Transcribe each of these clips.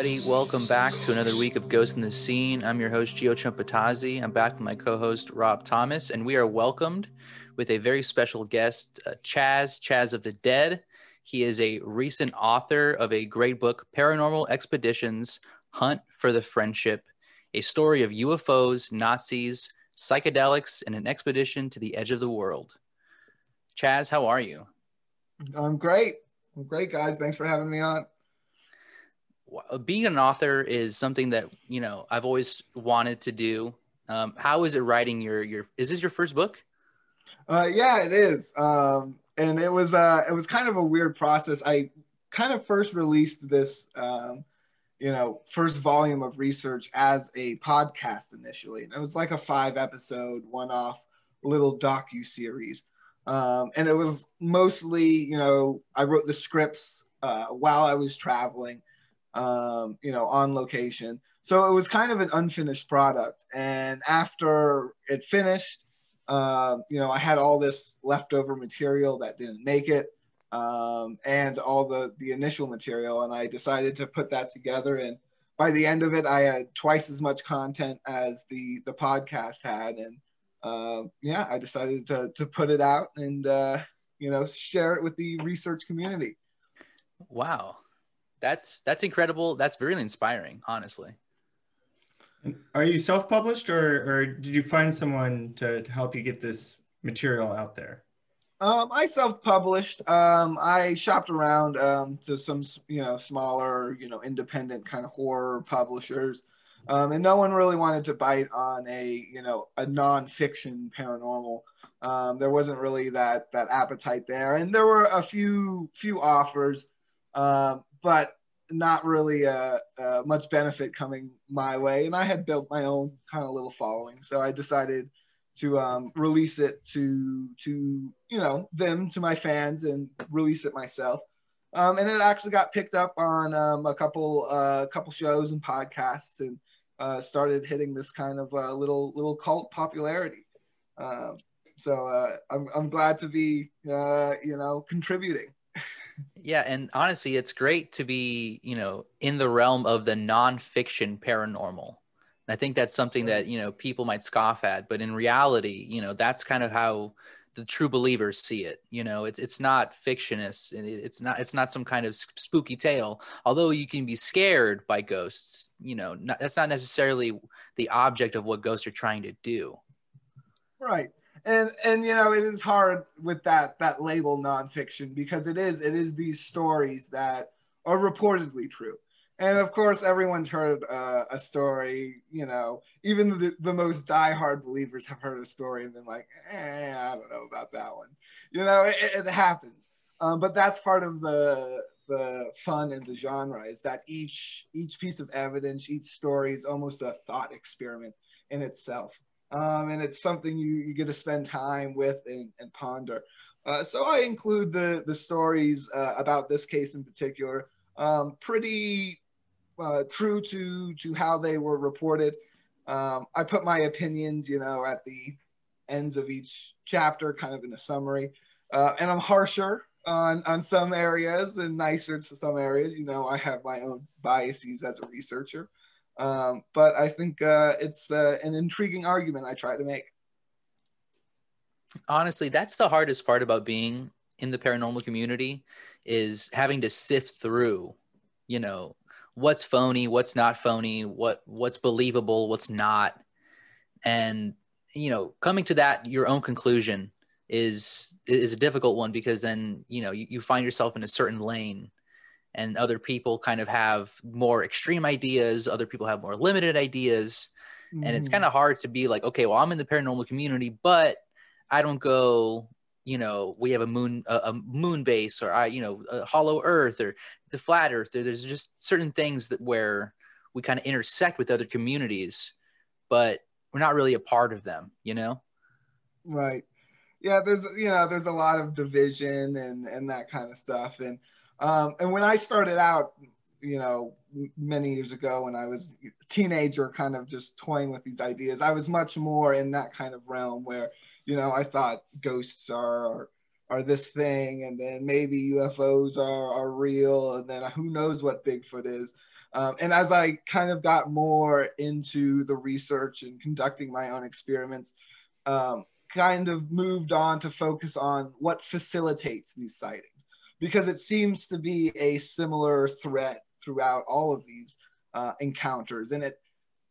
everybody, welcome back to another week of Ghost in the Scene. I'm your host, Gio Chumpatazzi. I'm back with my co host, Rob Thomas, and we are welcomed with a very special guest, uh, Chaz, Chaz of the Dead. He is a recent author of a great book, Paranormal Expeditions Hunt for the Friendship, a story of UFOs, Nazis, psychedelics, and an expedition to the edge of the world. Chaz, how are you? I'm great. I'm great, guys. Thanks for having me on being an author is something that you know I've always wanted to do. Um, how is it writing your your? Is this your first book? Uh, yeah, it is. Um, and it was uh, it was kind of a weird process. I kind of first released this, um, you know, first volume of research as a podcast initially, and it was like a five episode one off little docu series. Um, and it was mostly, you know, I wrote the scripts uh, while I was traveling um, you know, on location. So it was kind of an unfinished product. And after it finished, uh, you know, I had all this leftover material that didn't make it, um, and all the the initial material, and I decided to put that together. And by the end of it, I had twice as much content as the the podcast had, and uh, yeah, I decided to to put it out and uh, you know share it with the research community. Wow, that's that's incredible. That's really inspiring, honestly. Are you self-published, or or did you find someone to, to help you get this material out there? Um, I self-published. Um, I shopped around um, to some, you know, smaller, you know, independent kind of horror publishers, um, and no one really wanted to bite on a, you know, a non-fiction paranormal. Um, there wasn't really that that appetite there, and there were a few few offers, um, but not really uh, uh, much benefit coming my way. And I had built my own kind of little following, so I decided to um, release it to to you know them to my fans and release it myself. Um, and it actually got picked up on um, a couple uh, couple shows and podcasts and uh, started hitting this kind of uh, little little cult popularity. Um, so uh, I'm I'm glad to be you know contributing yeah, and honestly, it's great to be, you know, in the realm of the nonfiction paranormal. And I think that's something that, you know, people might scoff at, but in reality, you know, that's kind of how the true believers see it. You know, it's it's not fictionist, it's not it's not some kind of spooky tale. Although you can be scared by ghosts, you know, not, that's not necessarily the object of what ghosts are trying to do. Right and and you know it is hard with that that label nonfiction because it is it is these stories that are reportedly true. And of course everyone's heard uh, a story you know even the, the most diehard believers have heard a story and been like eh, i don't know about that one. You know it, it happens. Um, but that's part of the the fun in the genre is that each each piece of evidence each story is almost a thought experiment in itself um, and it's something you, you get to spend time with and, and ponder. Uh, so I include the the stories uh, about this case in particular, um, pretty uh, true to to how they were reported. Um, I put my opinions, you know, at the ends of each chapter, kind of in a summary, uh, and I'm harsher on on some areas and nicer to some areas. You know, I have my own biases as a researcher. Um, but I think uh, it's uh, an intriguing argument I try to make. Honestly, that's the hardest part about being in the paranormal community is having to sift through, you know, what's phony, what's not phony, what what's believable, what's not, and you know, coming to that your own conclusion is is a difficult one because then you know you, you find yourself in a certain lane and other people kind of have more extreme ideas other people have more limited ideas mm. and it's mm. kind of hard to be like okay well i'm in the paranormal community but i don't go you know we have a moon a, a moon base or i you know a hollow earth or the flat earth there's just certain things that where we kind of intersect with other communities but we're not really a part of them you know right yeah there's you know there's a lot of division and and that kind of stuff and um, and when I started out, you know, many years ago when I was a teenager, kind of just toying with these ideas, I was much more in that kind of realm where, you know, I thought ghosts are, are, this thing, and then maybe UFOs are, are real, and then who knows what Bigfoot is. Um, and as I kind of got more into the research and conducting my own experiments, um, kind of moved on to focus on what facilitates these sightings because it seems to be a similar threat throughout all of these uh, encounters. And it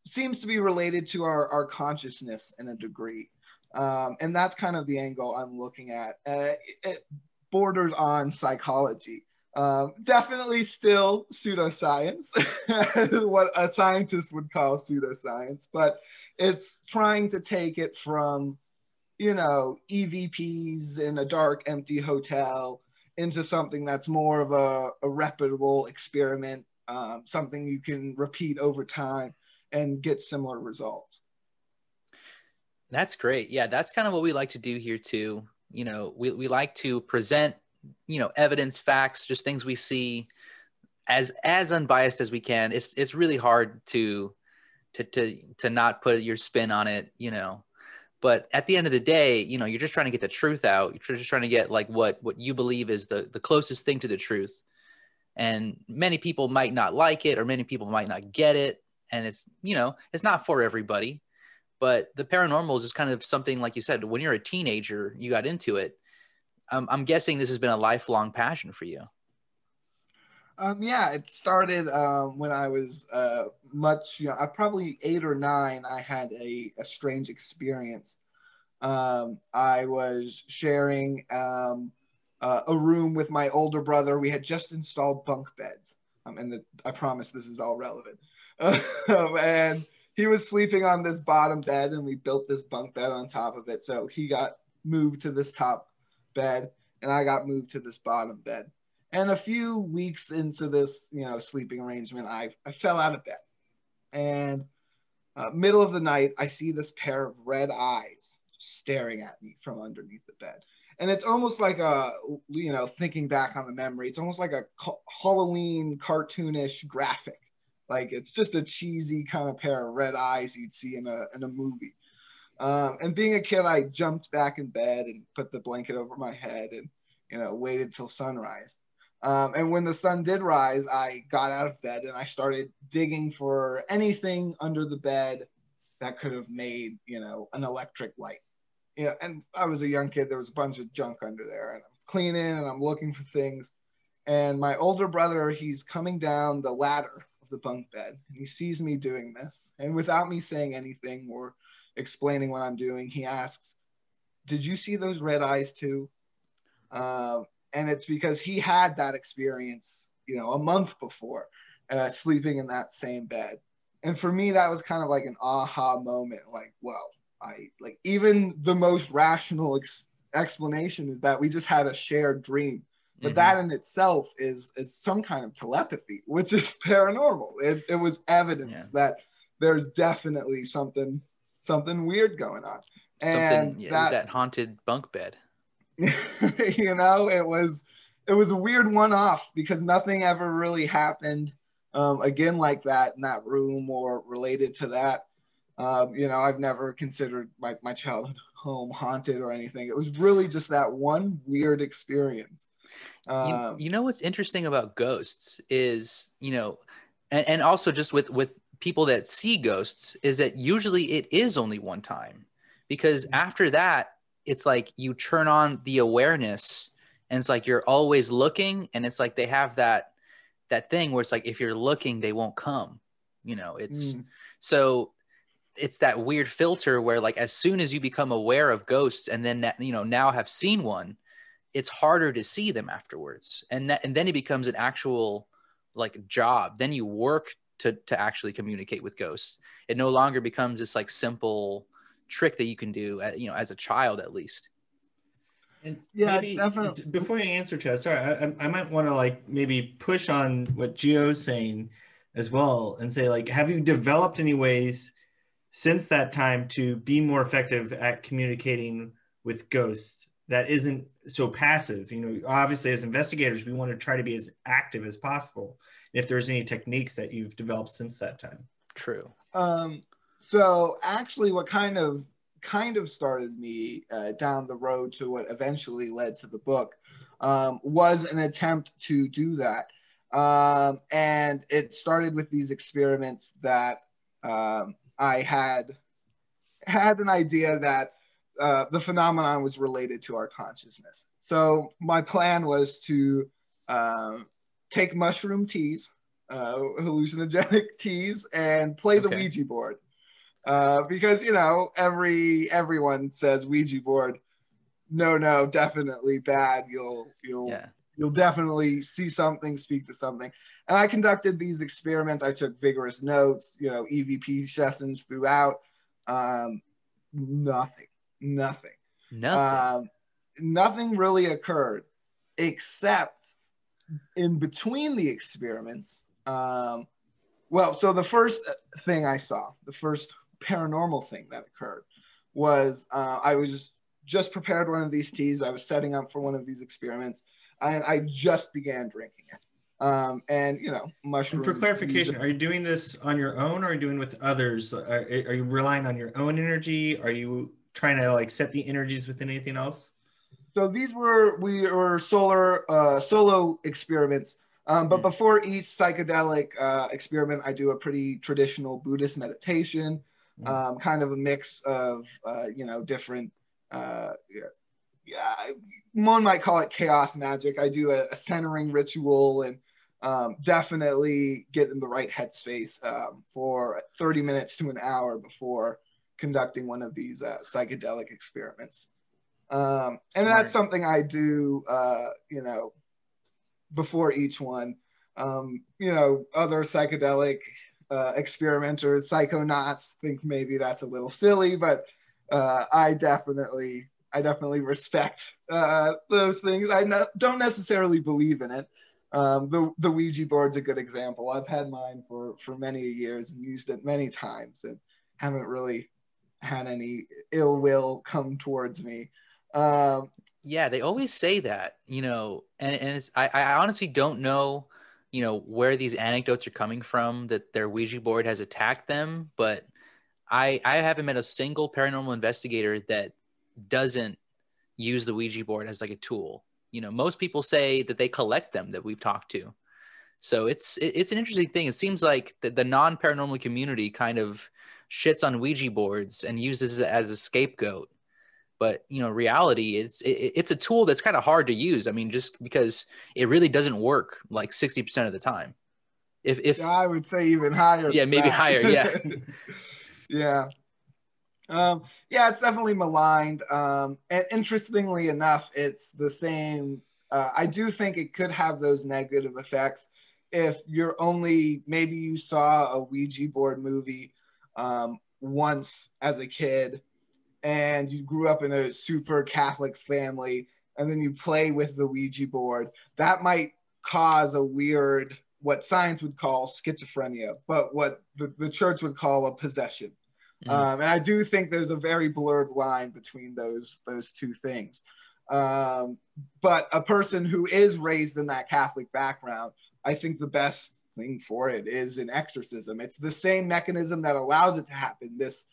seems to be related to our, our consciousness in a degree. Um, and that's kind of the angle I'm looking at. Uh, it borders on psychology. Um, definitely still pseudoscience, what a scientist would call pseudoscience, but it's trying to take it from, you know, EVPs in a dark, empty hotel into something that's more of a, a reputable experiment, um, something you can repeat over time and get similar results. That's great. Yeah, that's kind of what we like to do here too. You know, we, we like to present, you know, evidence, facts, just things we see as as unbiased as we can. It's it's really hard to to to to not put your spin on it, you know. But at the end of the day, you know, you're just trying to get the truth out. You're just trying to get like what what you believe is the the closest thing to the truth. And many people might not like it or many people might not get it and it's you know it's not for everybody but the paranormal is just kind of something like you said when you're a teenager you got into it um, i'm guessing this has been a lifelong passion for you um, yeah it started um, when i was uh, much you know, probably eight or nine i had a, a strange experience um, i was sharing um, uh, a room with my older brother we had just installed bunk beds um, and the, i promise this is all relevant um, and he was sleeping on this bottom bed, and we built this bunk bed on top of it. So he got moved to this top bed, and I got moved to this bottom bed. And a few weeks into this, you know, sleeping arrangement, I I fell out of bed, and uh, middle of the night, I see this pair of red eyes staring at me from underneath the bed. And it's almost like a, you know, thinking back on the memory, it's almost like a Halloween cartoonish graphic like it's just a cheesy kind of pair of red eyes you'd see in a in a movie. Um, and being a kid, I jumped back in bed and put the blanket over my head and you know waited till sunrise. Um, and when the sun did rise, I got out of bed and I started digging for anything under the bed that could have made you know an electric light. You know, and I was a young kid. There was a bunch of junk under there, and I'm cleaning and I'm looking for things. And my older brother, he's coming down the ladder of the bunk bed. And he sees me doing this, and without me saying anything or explaining what I'm doing, he asks, "Did you see those red eyes too?" Uh, and it's because he had that experience, you know, a month before, uh, sleeping in that same bed. And for me, that was kind of like an aha moment. Like, well, I like even the most rational ex- explanation is that we just had a shared dream but mm-hmm. that in itself is is some kind of telepathy which is paranormal it, it was evidence yeah. that there's definitely something something weird going on and yeah, that, that haunted bunk bed you know it was it was a weird one off because nothing ever really happened um, again like that in that room or related to that. Um, you know i've never considered my, my childhood home haunted or anything. It was really just that one weird experience. Um, you, you, know what's interesting about ghosts is you know, and, and also just with with people that see ghosts is that usually it is only one time because mm-hmm. after that it's like you turn on the awareness and it's like you're always looking and it's like they have that that thing where it's like if you're looking they won't come you know it's mm. so it's that weird filter where like as soon as you become aware of ghosts and then you know now have seen one it's harder to see them afterwards. And that, and then it becomes an actual like job. Then you work to to actually communicate with ghosts. It no longer becomes this like simple trick that you can do at, you know as a child at least and yeah definitely. before you answer chad sorry i, I might want to like maybe push on what gio's saying as well and say like have you developed any ways since that time to be more effective at communicating with ghosts that isn't so passive. You know, obviously as investigators, we want to try to be as active as possible. If there's any techniques that you've developed since that time. True. Um, so actually, what kind of kind of started me uh, down the road to what eventually led to the book um, was an attempt to do that. Um, and it started with these experiments that um, I had had an idea that uh, the phenomenon was related to our consciousness. So my plan was to uh, take mushroom teas, uh, hallucinogenic teas, and play the okay. Ouija board. Uh, because you know every everyone says Ouija board, no, no, definitely bad. You'll you'll yeah. you'll definitely see something, speak to something. And I conducted these experiments. I took vigorous notes, you know, EVP sessions throughout. Um, nothing, nothing, nothing, um, nothing really occurred, except in between the experiments. Um, well, so the first thing I saw, the first paranormal thing that occurred, was uh, I was just, just prepared one of these teas. I was setting up for one of these experiments, and I just began drinking it. Um, and you know, mushrooms. And for clarification, are you doing this on your own, or are you doing with others? Are, are you relying on your own energy? Are you trying to like set the energies within anything else? So these were we were solar uh, solo experiments. Um, but mm. before each psychedelic uh, experiment, I do a pretty traditional Buddhist meditation. Um, kind of a mix of uh, you know different. Uh, yeah, yeah, one might call it chaos magic. I do a, a centering ritual and um, definitely get in the right headspace um, for 30 minutes to an hour before conducting one of these uh, psychedelic experiments. Um, and that's something I do, uh, you know, before each one. Um, you know, other psychedelic uh, experimenters, psychonauts think maybe that's a little silly, but uh, I definitely, I definitely respect uh, those things. I no, don't necessarily believe in it, um, the the Ouija board's a good example. I've had mine for for many years and used it many times and haven't really had any ill will come towards me. Um, yeah, they always say that, you know, and and I I honestly don't know, you know, where these anecdotes are coming from that their Ouija board has attacked them, but I I haven't met a single paranormal investigator that doesn't use the Ouija board as like a tool. You know most people say that they collect them that we've talked to. So it's it's an interesting thing. It seems like the, the non-paranormal community kind of shits on ouija boards and uses it as a scapegoat but you know reality it's it, it's a tool that's kind of hard to use i mean just because it really doesn't work like 60% of the time if if i would say even higher yeah maybe that. higher yeah yeah um, yeah, it's definitely maligned. Um, and interestingly enough, it's the same. Uh, I do think it could have those negative effects if you're only maybe you saw a Ouija board movie um, once as a kid and you grew up in a super Catholic family and then you play with the Ouija board. That might cause a weird, what science would call schizophrenia, but what the, the church would call a possession. Mm. Um, and I do think there's a very blurred line between those those two things. Um, but a person who is raised in that Catholic background, I think the best thing for it is an exorcism. It's the same mechanism that allows it to happen. This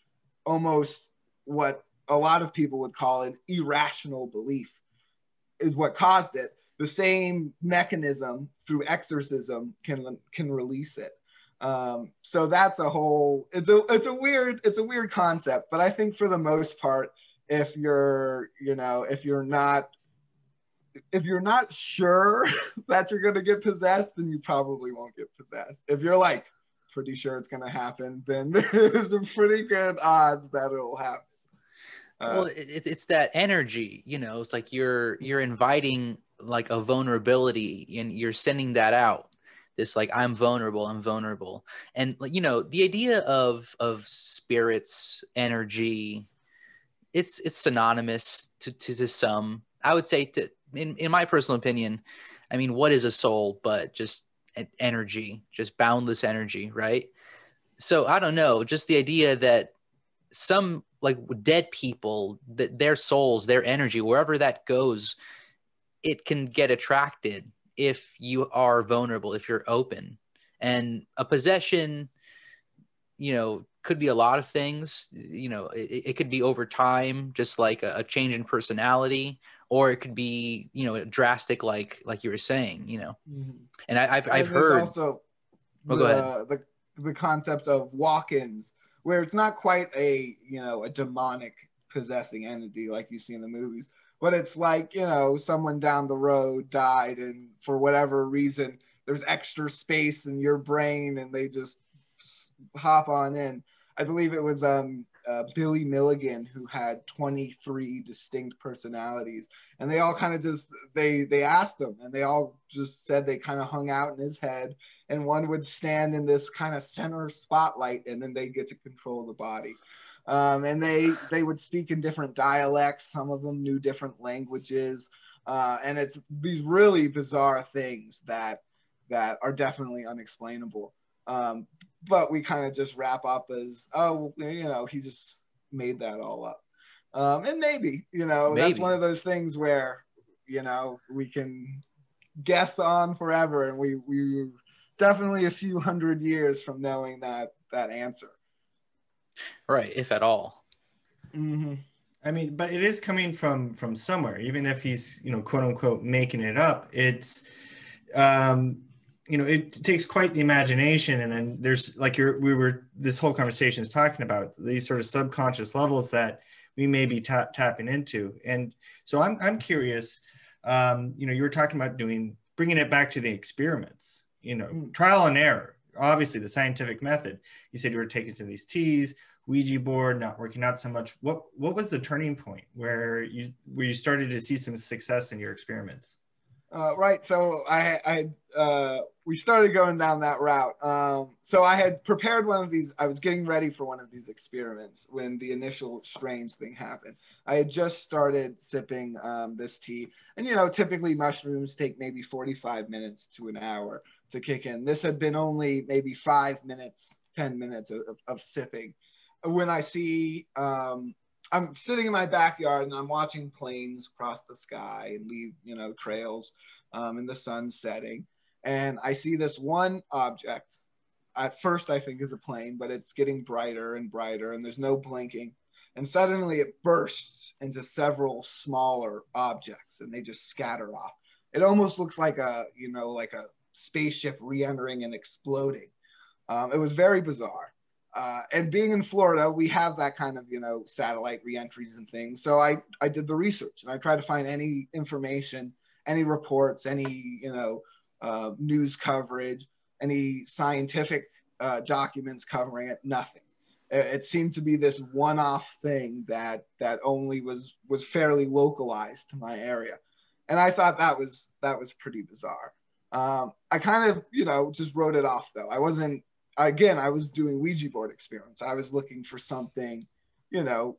almost what a lot of people would call an irrational belief is what caused it. The same mechanism through exorcism can can release it. Um, so that's a whole it's a it's a weird it's a weird concept, but I think for the most part, if you're you know if you're not if you're not sure that you're gonna get possessed, then you probably won't get possessed. If you're like pretty sure it's gonna happen, then there's a pretty good odds that it'll happen. Uh, well, it, it's that energy, you know. It's like you're you're inviting like a vulnerability, and you're sending that out. This like i'm vulnerable i'm vulnerable. And you know the idea of of spirits energy it's it's synonymous to to, to some. I would say to in, in my personal opinion i mean what is a soul but just energy just boundless energy right? So i don't know just the idea that some like dead people that their souls their energy wherever that goes it can get attracted if you are vulnerable, if you're open. And a possession, you know, could be a lot of things. You know, it, it could be over time, just like a, a change in personality, or it could be you know drastic like like you were saying you know mm-hmm. and I, have I've heard also oh, the, the the concept of walk-ins where it's not quite a you know a demonic possessing entity like you see in the movies but it's like you know someone down the road died and for whatever reason there's extra space in your brain and they just hop on in. I believe it was um uh, Billy Milligan, who had 23 distinct personalities, and they all kind of just they they asked him, and they all just said they kind of hung out in his head, and one would stand in this kind of center spotlight, and then they get to control the body. Um, and they they would speak in different dialects. Some of them knew different languages, uh, and it's these really bizarre things that that are definitely unexplainable. Um, but we kind of just wrap up as, oh, you know, he just made that all up. Um, and maybe, you know, maybe. that's one of those things where, you know, we can guess on forever, and we we definitely a few hundred years from knowing that that answer. Right, if at all. Mm-hmm. I mean, but it is coming from from somewhere, even if he's you know quote unquote making it up. It's um, you know it takes quite the imagination and then there's like you're we were this whole conversation is talking about these sort of subconscious levels that we may be ta- tapping into and so i'm, I'm curious um, you know you were talking about doing bringing it back to the experiments you know trial and error obviously the scientific method you said you were taking some of these teas ouija board not working out so much what what was the turning point where you where you started to see some success in your experiments uh, right. So I, I, uh, we started going down that route. Um, so I had prepared one of these. I was getting ready for one of these experiments when the initial strange thing happened. I had just started sipping um, this tea, and you know, typically mushrooms take maybe 45 minutes to an hour to kick in. This had been only maybe five minutes, 10 minutes of, of, of sipping. When I see um, I'm sitting in my backyard and I'm watching planes cross the sky and leave, you know, trails um, in the sun setting. And I see this one object. At first, I think is a plane, but it's getting brighter and brighter, and there's no blinking. And suddenly, it bursts into several smaller objects, and they just scatter off. It almost looks like a, you know, like a spaceship re-entering and exploding. Um, it was very bizarre. Uh, and being in Florida, we have that kind of you know satellite reentries and things. So I I did the research and I tried to find any information, any reports, any you know uh, news coverage, any scientific uh, documents covering it. Nothing. It, seemed to be this one-off thing that that only was was fairly localized to my area, and I thought that was that was pretty bizarre. Um, I kind of you know just wrote it off though. I wasn't again, I was doing Ouija board experiments. I was looking for something, you know,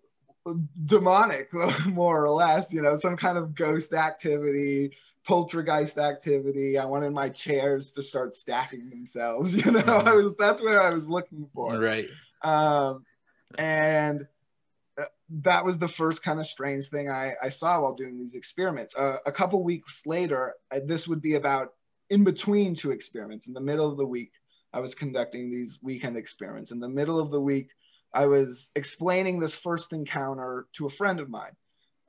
demonic, more or less, you know, some kind of ghost activity, poltergeist activity. I wanted my chairs to start stacking themselves, you know, I was, that's what I was looking for. Right. Um, and uh, that was the first kind of strange thing I, I saw while doing these experiments. Uh, a couple weeks later, this would be about in between two experiments in the middle of the week. I was conducting these weekend experiments. In the middle of the week, I was explaining this first encounter to a friend of mine.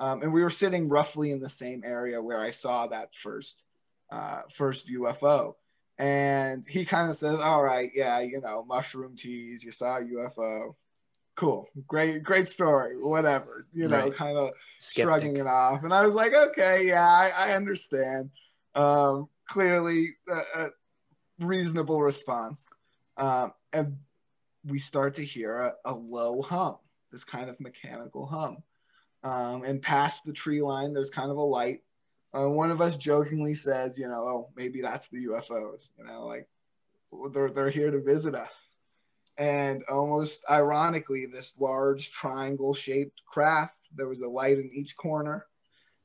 Um, and we were sitting roughly in the same area where I saw that first uh, first UFO. And he kind of says, "All right, yeah, you know, mushroom teas. You saw a UFO. Cool, great, great story. Whatever, you know, right. kind of shrugging it off." And I was like, "Okay, yeah, I, I understand." Um, clearly, a, uh, reasonable response. Um, and we start to hear a, a, low hum, this kind of mechanical hum. Um, and past the tree line, there's kind of a light. Uh, one of us jokingly says, you know, oh, maybe that's the UFOs, you know, like they're, they're here to visit us. And almost ironically, this large triangle shaped craft, there was a light in each corner.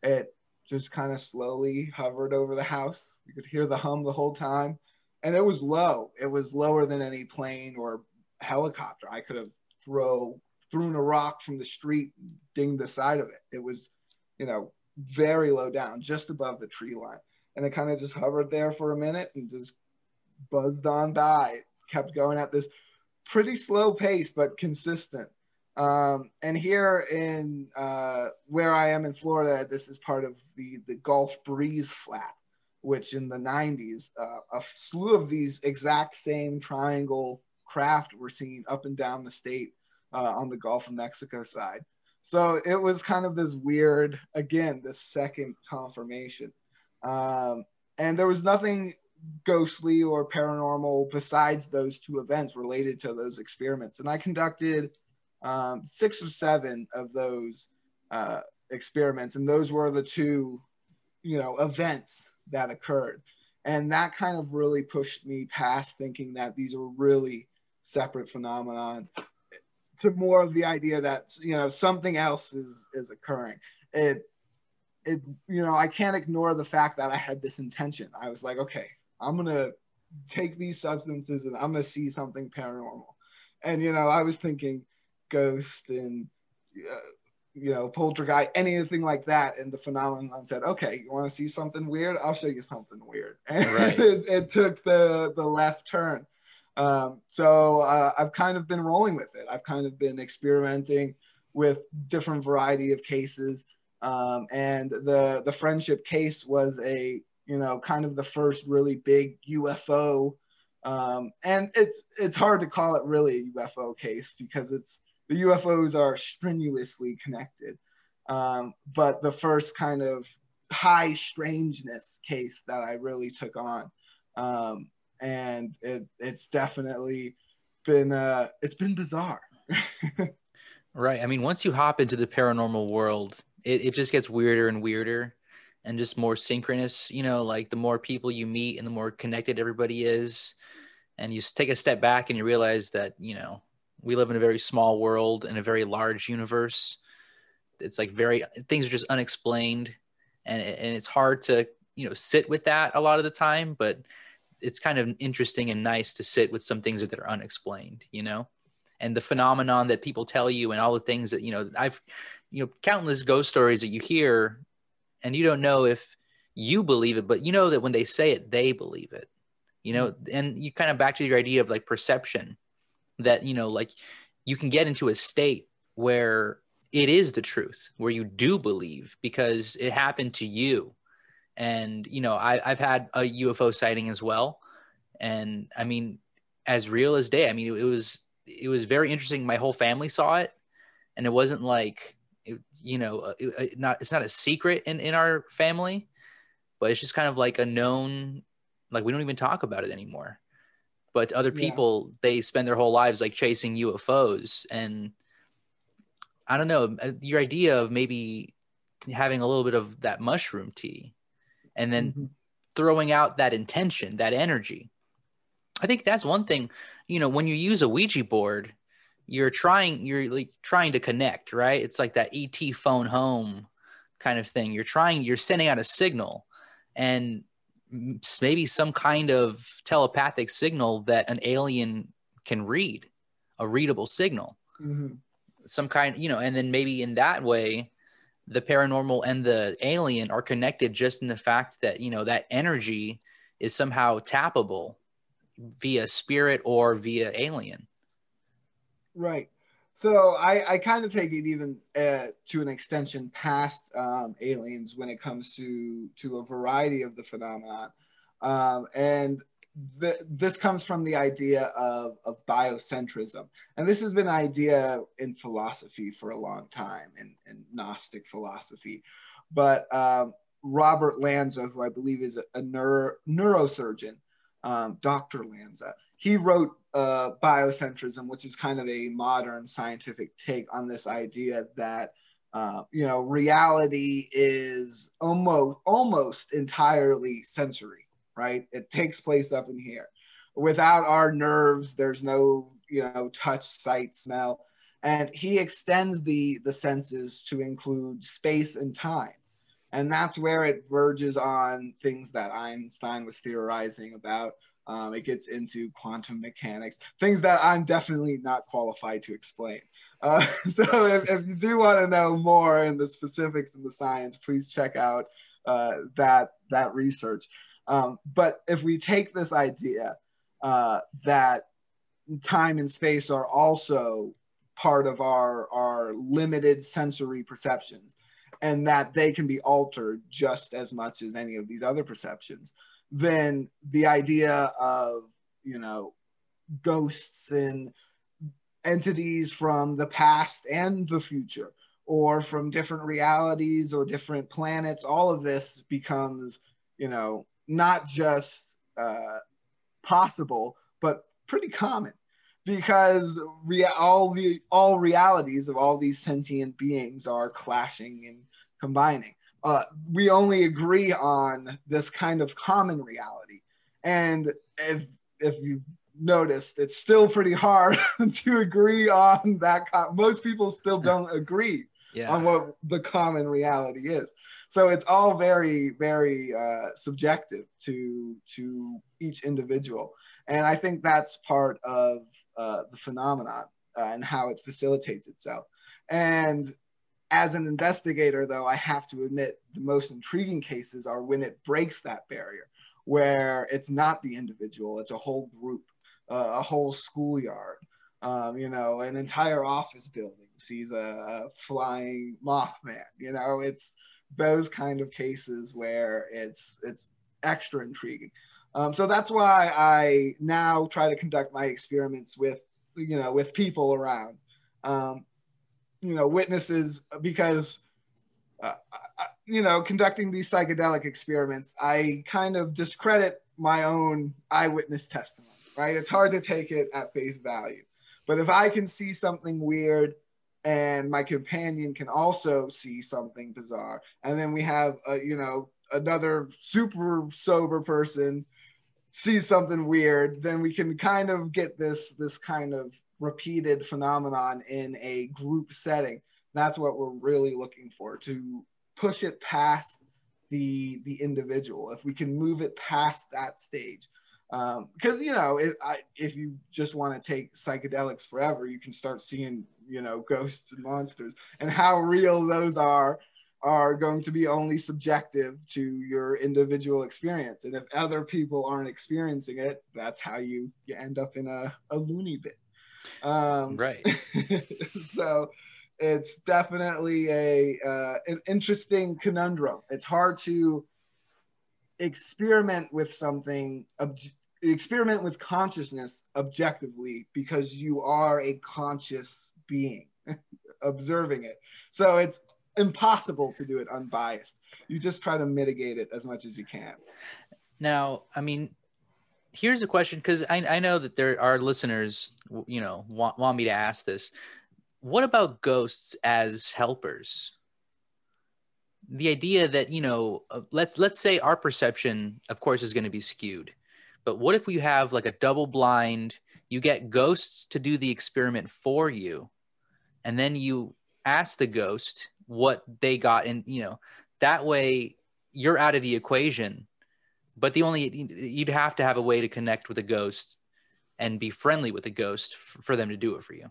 It just kind of slowly hovered over the house. You could hear the hum the whole time and it was low. It was lower than any plane or helicopter. I could have throw thrown a rock from the street, dinged the side of it. It was, you know, very low down, just above the tree line, and it kind of just hovered there for a minute and just buzzed on by. It kept going at this pretty slow pace, but consistent. Um, and here in uh, where I am in Florida, this is part of the, the Gulf Breeze Flap, which in the 90s, uh, a slew of these exact same triangle craft were seen up and down the state uh, on the Gulf of Mexico side. So it was kind of this weird, again, this second confirmation. Um, and there was nothing ghostly or paranormal besides those two events related to those experiments. And I conducted um, six or seven of those uh, experiments, and those were the two, you know, events that occurred. And that kind of really pushed me past thinking that these were really separate phenomenon to more of the idea that you know something else is is occurring. It it you know I can't ignore the fact that I had this intention. I was like, okay, I'm gonna take these substances and I'm gonna see something paranormal. And you know, I was thinking ghost and uh, you know poltergeist, anything like that. And the phenomenon said, okay, you want to see something weird? I'll show you something weird. And right. it, it took the the left turn. Um, so uh, I've kind of been rolling with it. I've kind of been experimenting with different variety of cases. Um, and the the friendship case was a you know kind of the first really big UFO. Um, and it's it's hard to call it really a UFO case because it's the UFOs are strenuously connected. Um, but the first kind of high strangeness case that I really took on. Um, and it, it's definitely been uh, it's been bizarre. right. I mean, once you hop into the paranormal world, it, it just gets weirder and weirder and just more synchronous. You know, like the more people you meet and the more connected everybody is. And you take a step back and you realize that, you know, we live in a very small world in a very large universe. It's like very, things are just unexplained. And, and it's hard to, you know, sit with that a lot of the time. But it's kind of interesting and nice to sit with some things that are unexplained, you know, and the phenomenon that people tell you and all the things that, you know, I've, you know, countless ghost stories that you hear and you don't know if you believe it, but you know that when they say it, they believe it, you know, mm-hmm. and you kind of back to your idea of like perception that, you know, like you can get into a state where it is the truth, where you do believe because it happened to you. And you know I, i've had a ufo sighting as well. And i mean as real as day i mean it, it was it was very interesting. My whole family saw it. And it wasn't like it, you know uh, it, it not it's not a secret in in our family but it's just kind of like a known like we don't even talk about it anymore but other people yeah. they spend their whole lives like chasing ufos and i don't know uh, your idea of maybe having a little bit of that mushroom tea and then mm-hmm. throwing out that intention, that energy. I think that's one thing, you know, when you use a Ouija board, you're trying you're like trying to connect, right? It's like that ET phone home kind of thing. You're trying you're sending out a signal and maybe some kind of telepathic signal that an alien can read, a readable signal. Mm-hmm. Some kind, you know, and then maybe in that way the paranormal and the alien are connected just in the fact that you know that energy is somehow tappable via spirit or via alien right so i i kind of take it even uh, to an extension past um, aliens when it comes to to a variety of the phenomenon um, and this comes from the idea of, of biocentrism. And this has been an idea in philosophy for a long time, in, in Gnostic philosophy. But um, Robert Lanza, who I believe is a, a neuro, neurosurgeon, um, Dr. Lanza, he wrote uh, biocentrism, which is kind of a modern scientific take on this idea that uh, you know reality is almost almost entirely sensory right? It takes place up in here. Without our nerves, there's no, you know, touch, sight, smell. And he extends the the senses to include space and time. And that's where it verges on things that Einstein was theorizing about. Um, it gets into quantum mechanics, things that I'm definitely not qualified to explain. Uh, so if, if, you do want to know more in the specifics of the science, please check out uh, that that research. Um, but if we take this idea uh, that time and space are also part of our our limited sensory perceptions and that they can be altered just as much as any of these other perceptions then the idea of you know ghosts and entities from the past and the future or from different realities or different planets. All of this becomes you know not just uh, possible but pretty common because rea- all the all realities of all these sentient beings are clashing and combining uh, we only agree on this kind of common reality. And if if you've noticed it's still pretty hard to agree on that most people still don't agree yeah. on what the common reality is. So it's all very very uh, subjective to to each individual. And i think that's part of uh, the phenomenon uh, and how it facilitates itself. And as an investigator though i have to admit the most intriguing cases are when it breaks that barrier where it's not the individual it's a whole group uh, a whole schoolyard. Um, you know an entire office building sees a, a flying mothman you know it's those kind of cases where it's it's extra intriguing. Um, so that's why I now try to conduct my experiments with, you know, with people around, um, you know, witnesses because, uh, you know, conducting these psychedelic experiments, I kind of discredit my own eyewitness testimony, right? It's hard to take it at face value. But if I can see something weird and my companion can also see something bizarre, and then we have, a, you know, another super sober person sees something weird, then we can kind of get this this kind of repeated phenomenon in a group setting. That's what we're really looking for to push it past the the individual. If we can move it past that stage, because um, you know, if, I, if you just want to take psychedelics forever, you can start seeing you know ghosts and monsters and how real those are are going to be only subjective to your individual experience. And if other people aren't experiencing it, that's how you, you end up in a, a loony bin. Um, right. so it's definitely a uh, an interesting conundrum. It's hard to experiment with something, ob- experiment with consciousness objectively because you are a conscious being observing it. So it's impossible to do it unbiased. You just try to mitigate it as much as you can. Now, I mean, here's a question because I, I know that there are listeners, you know, want, want me to ask this. What about ghosts as helpers? The idea that you know, uh, let's let's say our perception, of course, is going to be skewed, but what if we have like a double blind? You get ghosts to do the experiment for you, and then you ask the ghost what they got and you know that way you're out of the equation but the only you'd have to have a way to connect with a ghost and be friendly with a ghost for them to do it for you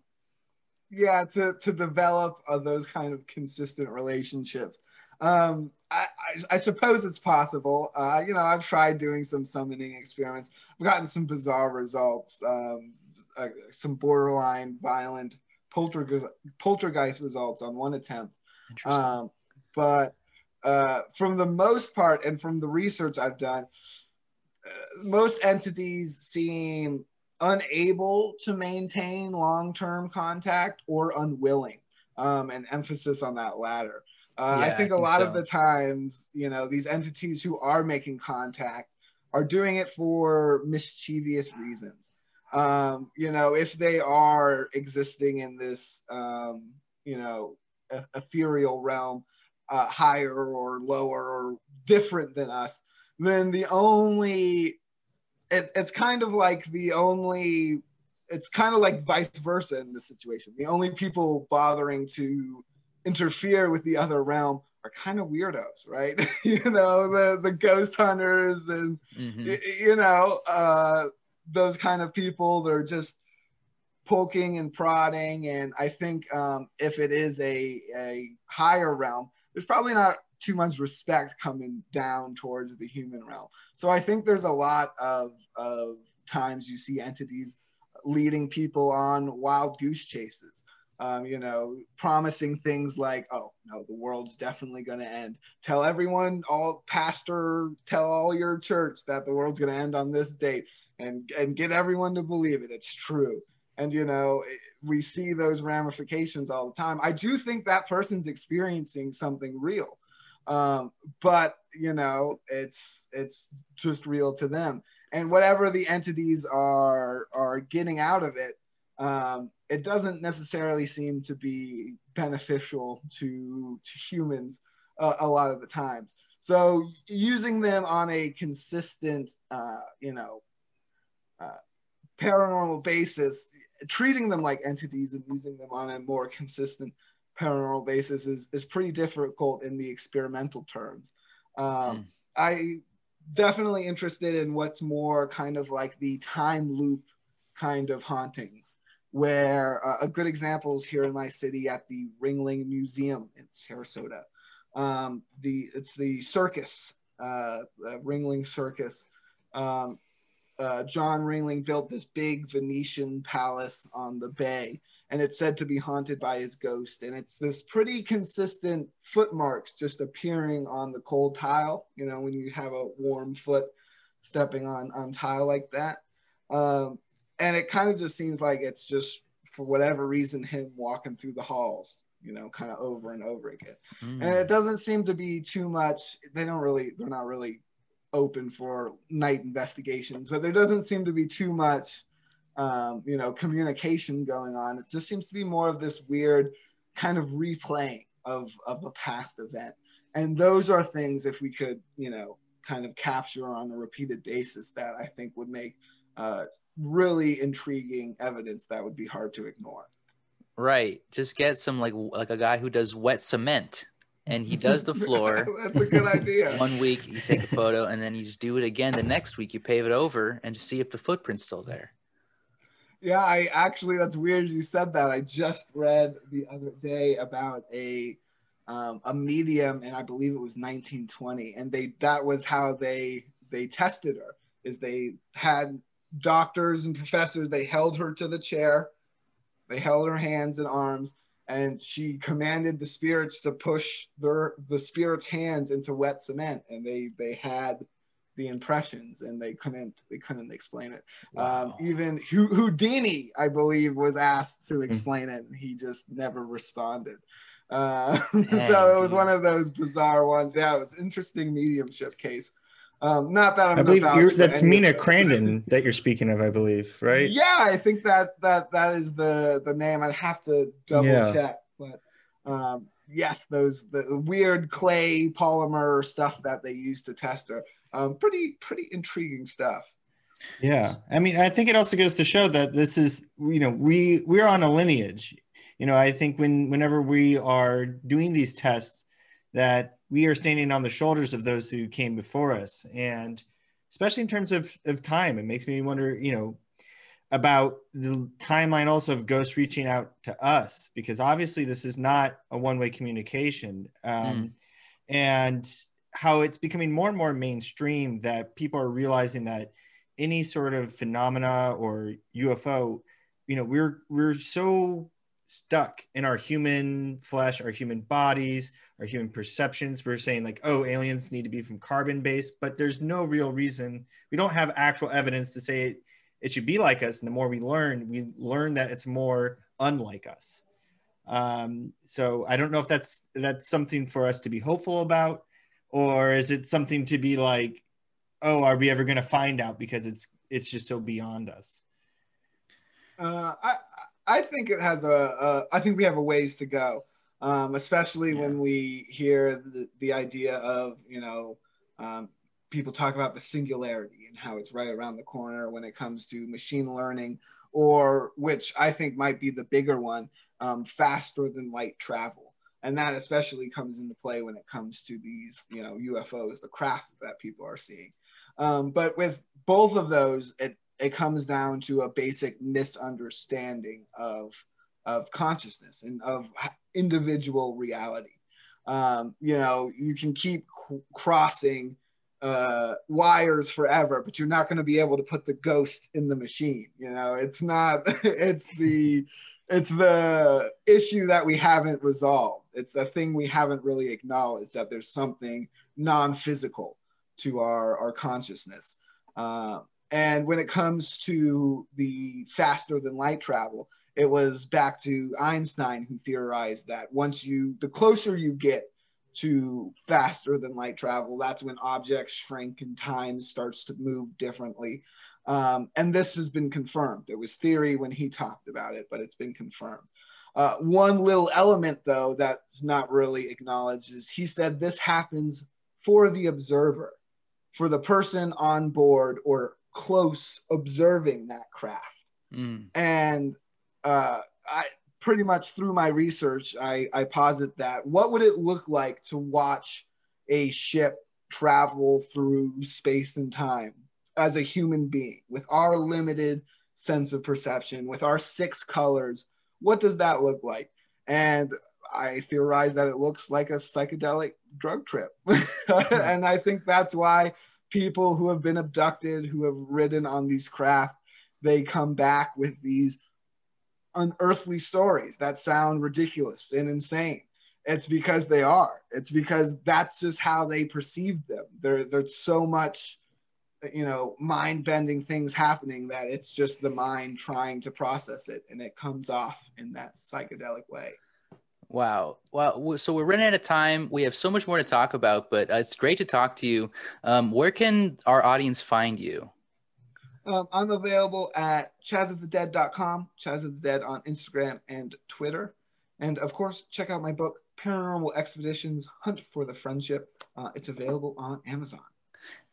yeah to, to develop uh, those kind of consistent relationships um, I, I, I, suppose it's possible. Uh, you know, I've tried doing some summoning experiments. I've gotten some bizarre results, um, uh, some borderline violent poltergeist, poltergeist results on one attempt. Um, but uh, from the most part, and from the research I've done, uh, most entities seem unable to maintain long-term contact or unwilling. Um, and emphasis on that latter. Uh, yeah, I think a lot so. of the times, you know, these entities who are making contact are doing it for mischievous reasons. Um, you know, if they are existing in this, um, you know, ethereal realm, uh, higher or lower or different than us, then the only it, it's kind of like the only it's kind of like vice versa in this situation. The only people bothering to interfere with the other realm are kind of weirdos, right? you know, the the ghost hunters and mm-hmm. y- you know uh, those kind of people. They're just poking and prodding. And I think um, if it is a, a higher realm, there's probably not too much respect coming down towards the human realm. So I think there's a lot of, of times you see entities leading people on wild goose chases. um, you know, promising things like, oh, no, the world's definitely going to end. Tell everyone, all pastor, tell all your church that the world's going to end on this date and, and get everyone to believe it. It's true. And, you know, we see those ramifications all the time. I do think that person's experiencing something real. Um, but, you know, it's, it's just real to them. And whatever the entities are, are getting out of it, um, it doesn't necessarily seem to be beneficial to, to humans uh, a lot of the times. So using them on a consistent, uh, you know, uh, paranormal basis, treating them like entities and using them on a more consistent paranormal basis is, is pretty difficult in the experimental terms. Um, mm. I definitely interested in what's more kind of like the time loop kind of hauntings where uh, a good example is here in my city at the Ringling Museum in Sarasota. Um, the it's the circus, uh, Ringling Circus. Um, uh, John Ringling built this big Venetian palace on the bay, and it's said to be haunted by his ghost. And it's this pretty consistent footmarks just appearing on the cold tile. You know, when you have a warm foot stepping on on tile like that. Um, and it kind of just seems like it's just for whatever reason him walking through the halls you know kind of over and over again mm. and it doesn't seem to be too much they don't really they're not really open for night investigations but there doesn't seem to be too much um, you know communication going on it just seems to be more of this weird kind of replaying of of a past event and those are things if we could you know kind of capture on a repeated basis that i think would make uh, really intriguing evidence that would be hard to ignore. Right. Just get some like like a guy who does wet cement and he does the floor. That's a good idea. One week you take a photo and then you just do it again the next week you pave it over and just see if the footprint's still there. Yeah, I actually that's weird you said that. I just read the other day about a um, a medium and I believe it was 1920 and they that was how they they tested her is they had doctors and professors, they held her to the chair. They held her hands and arms, and she commanded the spirits to push their the spirits' hands into wet cement, and they they had the impressions, and they couldn't they couldn't explain it. Wow. Um, even Houdini, I believe, was asked to hmm. explain it, and he just never responded. Uh, so it was one of those bizarre ones. Yeah, it was interesting mediumship case. Um, not that I'm I believe that's Mina Crandon that you're speaking of, I believe, right? Yeah, I think that that that is the the name. I'd have to double yeah. check, but um, yes, those the weird clay polymer stuff that they use to test her. Um, pretty pretty intriguing stuff. Yeah, I mean, I think it also goes to show that this is you know we we're on a lineage. You know, I think when whenever we are doing these tests, that we are standing on the shoulders of those who came before us and especially in terms of, of time it makes me wonder you know about the timeline also of ghosts reaching out to us because obviously this is not a one-way communication um, mm. and how it's becoming more and more mainstream that people are realizing that any sort of phenomena or ufo you know we're we're so stuck in our human flesh, our human bodies, our human perceptions. We're saying like, oh, aliens need to be from carbon based, but there's no real reason. We don't have actual evidence to say it, it should be like us. And the more we learn, we learn that it's more unlike us. Um, so I don't know if that's that's something for us to be hopeful about, or is it something to be like, oh, are we ever going to find out because it's it's just so beyond us? Uh, I I think it has a, a. I think we have a ways to go, um, especially yeah. when we hear the, the idea of you know um, people talk about the singularity and how it's right around the corner when it comes to machine learning, or which I think might be the bigger one, um, faster than light travel. And that especially comes into play when it comes to these, you know, UFOs, the craft that people are seeing. Um, but with both of those, it it comes down to a basic misunderstanding of of consciousness and of individual reality. Um, you know, you can keep crossing uh, wires forever, but you're not going to be able to put the ghost in the machine. You know, it's not. It's the it's the issue that we haven't resolved. It's the thing we haven't really acknowledged that there's something non-physical to our our consciousness. Uh, and when it comes to the faster than light travel, it was back to Einstein who theorized that once you, the closer you get to faster than light travel, that's when objects shrink and time starts to move differently. Um, and this has been confirmed. It was theory when he talked about it, but it's been confirmed. Uh, one little element, though, that's not really acknowledged is he said this happens for the observer, for the person on board or close observing that craft. Mm. And uh, I pretty much through my research, I, I posit that what would it look like to watch a ship travel through space and time as a human being with our limited sense of perception, with our six colors? What does that look like? And I theorize that it looks like a psychedelic drug trip. and I think that's why people who have been abducted, who have ridden on these craft, they come back with these unearthly stories that sound ridiculous and insane. It's because they are. It's because that's just how they perceive them. There, there's so much, you know, mind-bending things happening that it's just the mind trying to process it, and it comes off in that psychedelic way. Wow. Well, so we're running out of time. We have so much more to talk about, but uh, it's great to talk to you. Um, where can our audience find you? Um, I'm available at chazofthedead.com, Chaz of the Dead on Instagram and Twitter. And of course, check out my book, Paranormal Expeditions Hunt for the Friendship. Uh, it's available on Amazon.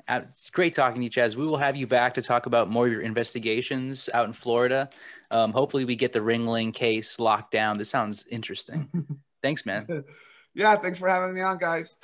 It's great talking to you, Chaz. We will have you back to talk about more of your investigations out in Florida. Um, hopefully, we get the Ringling case locked down. This sounds interesting. thanks, man. yeah, thanks for having me on, guys.